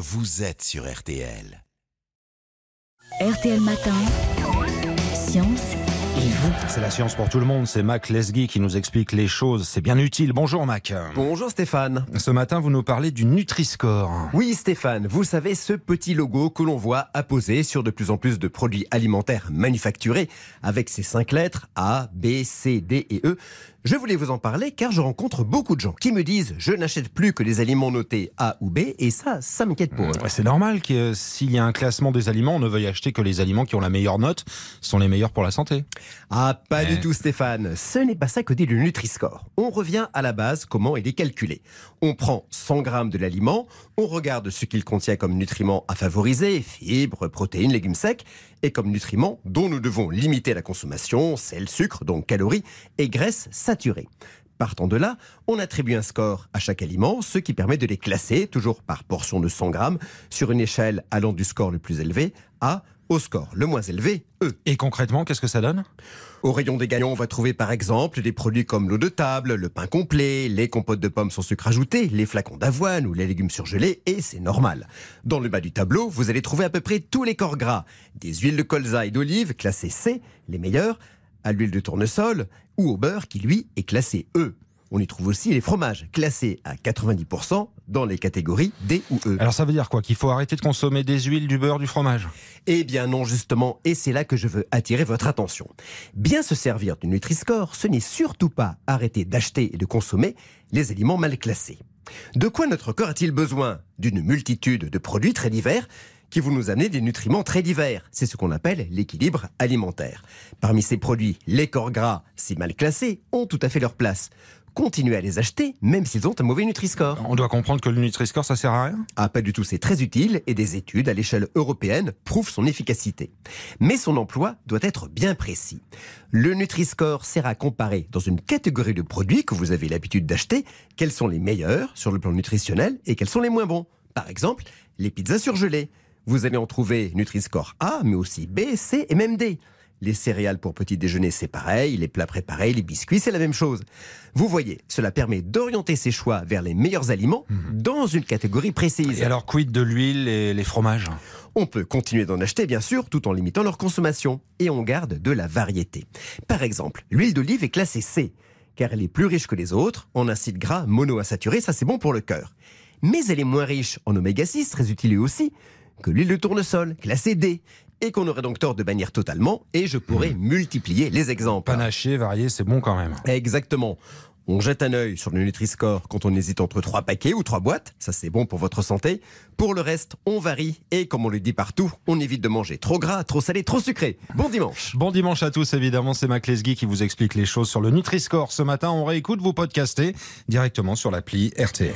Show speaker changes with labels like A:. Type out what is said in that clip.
A: vous êtes sur RTL.
B: RTL Matin, Science et vous.
C: C'est la science pour tout le monde, c'est Mac Lesguy qui nous explique les choses, c'est bien utile. Bonjour Mac.
D: Bonjour Stéphane.
C: Ce matin, vous nous parlez du Nutri-Score.
D: Oui Stéphane, vous savez ce petit logo que l'on voit apposé sur de plus en plus de produits alimentaires manufacturés avec ces cinq lettres A, B, C, D et E. Je voulais vous en parler car je rencontre beaucoup de gens qui me disent je n'achète plus que des aliments notés A ou B et ça, ça m'inquiète pour eux.
C: C'est normal que euh, s'il y a un classement des aliments, on ne veuille acheter que les aliments qui ont la meilleure note, sont les meilleurs pour la santé.
D: Ah, pas du tout Stéphane. Ce n'est pas ça que dit le Nutri-Score. On revient à la base, comment il est calculé. On prend 100 grammes de l'aliment, on regarde ce qu'il contient comme nutriments à favoriser, fibres, protéines, légumes secs, et comme nutriments dont nous devons limiter la consommation, sel, sucre, donc calories, et graisses saturées. Partant de là, on attribue un score à chaque aliment, ce qui permet de les classer, toujours par portion de 100 grammes, sur une échelle allant du score le plus élevé A au score le moins élevé E.
C: Et concrètement, qu'est-ce que ça donne?
D: Au rayon des gagnants, on va trouver par exemple des produits comme l'eau de table, le pain complet, les compotes de pommes sans sucre ajouté, les flacons d'avoine ou les légumes surgelés, et c'est normal. Dans le bas du tableau, vous allez trouver à peu près tous les corps gras. Des huiles de colza et d'olive, classées C, les meilleures, à l'huile de tournesol, ou au beurre qui, lui, est classé E. On y trouve aussi les fromages, classés à 90% dans les catégories D ou E.
C: Alors ça veut dire quoi? Qu'il faut arrêter de consommer des huiles, du beurre, du fromage?
D: Eh bien non, justement, et c'est là que je veux attirer votre attention. Bien se servir du Nutri-Score, ce n'est surtout pas arrêter d'acheter et de consommer les aliments mal classés. De quoi notre corps a-t-il besoin? D'une multitude de produits très divers qui vont nous amener des nutriments très divers. C'est ce qu'on appelle l'équilibre alimentaire. Parmi ces produits, les corps gras, si mal classés, ont tout à fait leur place. Continuez à les acheter, même s'ils ont un mauvais Nutri-Score.
C: On doit comprendre que le Nutri-Score, ça sert à rien?
D: Ah, pas du tout, c'est très utile et des études à l'échelle européenne prouvent son efficacité. Mais son emploi doit être bien précis. Le Nutri-Score sert à comparer dans une catégorie de produits que vous avez l'habitude d'acheter quels sont les meilleurs sur le plan nutritionnel et quels sont les moins bons. Par exemple, les pizzas surgelées. Vous allez en trouver Nutri-Score A, mais aussi B, C et même D. Les céréales pour petit déjeuner, c'est pareil, les plats préparés, les biscuits, c'est la même chose. Vous voyez, cela permet d'orienter ses choix vers les meilleurs aliments dans une catégorie précise.
C: Et alors, quid de l'huile et les fromages?
D: On peut continuer d'en acheter, bien sûr, tout en limitant leur consommation. Et on garde de la variété. Par exemple, l'huile d'olive est classée C, car elle est plus riche que les autres en acides gras monoinsaturés, ça c'est bon pour le cœur. Mais elle est moins riche en oméga 6, très utile aussi, que l'huile de tournesol, classée D, et qu'on aurait donc tort de bannir totalement, et je pourrais multiplier les exemples.
C: Panaché, varié, c'est bon quand même.
D: Exactement. On jette un œil sur le Nutri-Score quand on hésite entre trois paquets ou trois boîtes. Ça, c'est bon pour votre santé. Pour le reste, on varie. Et comme on le dit partout, on évite de manger trop gras, trop salé, trop sucré. Bon dimanche.
C: Bon dimanche à tous, évidemment, c'est Mac Lesguy qui vous explique les choses sur le Nutri-Score. Ce matin, on réécoute, vous podcastez directement sur l'appli RTL.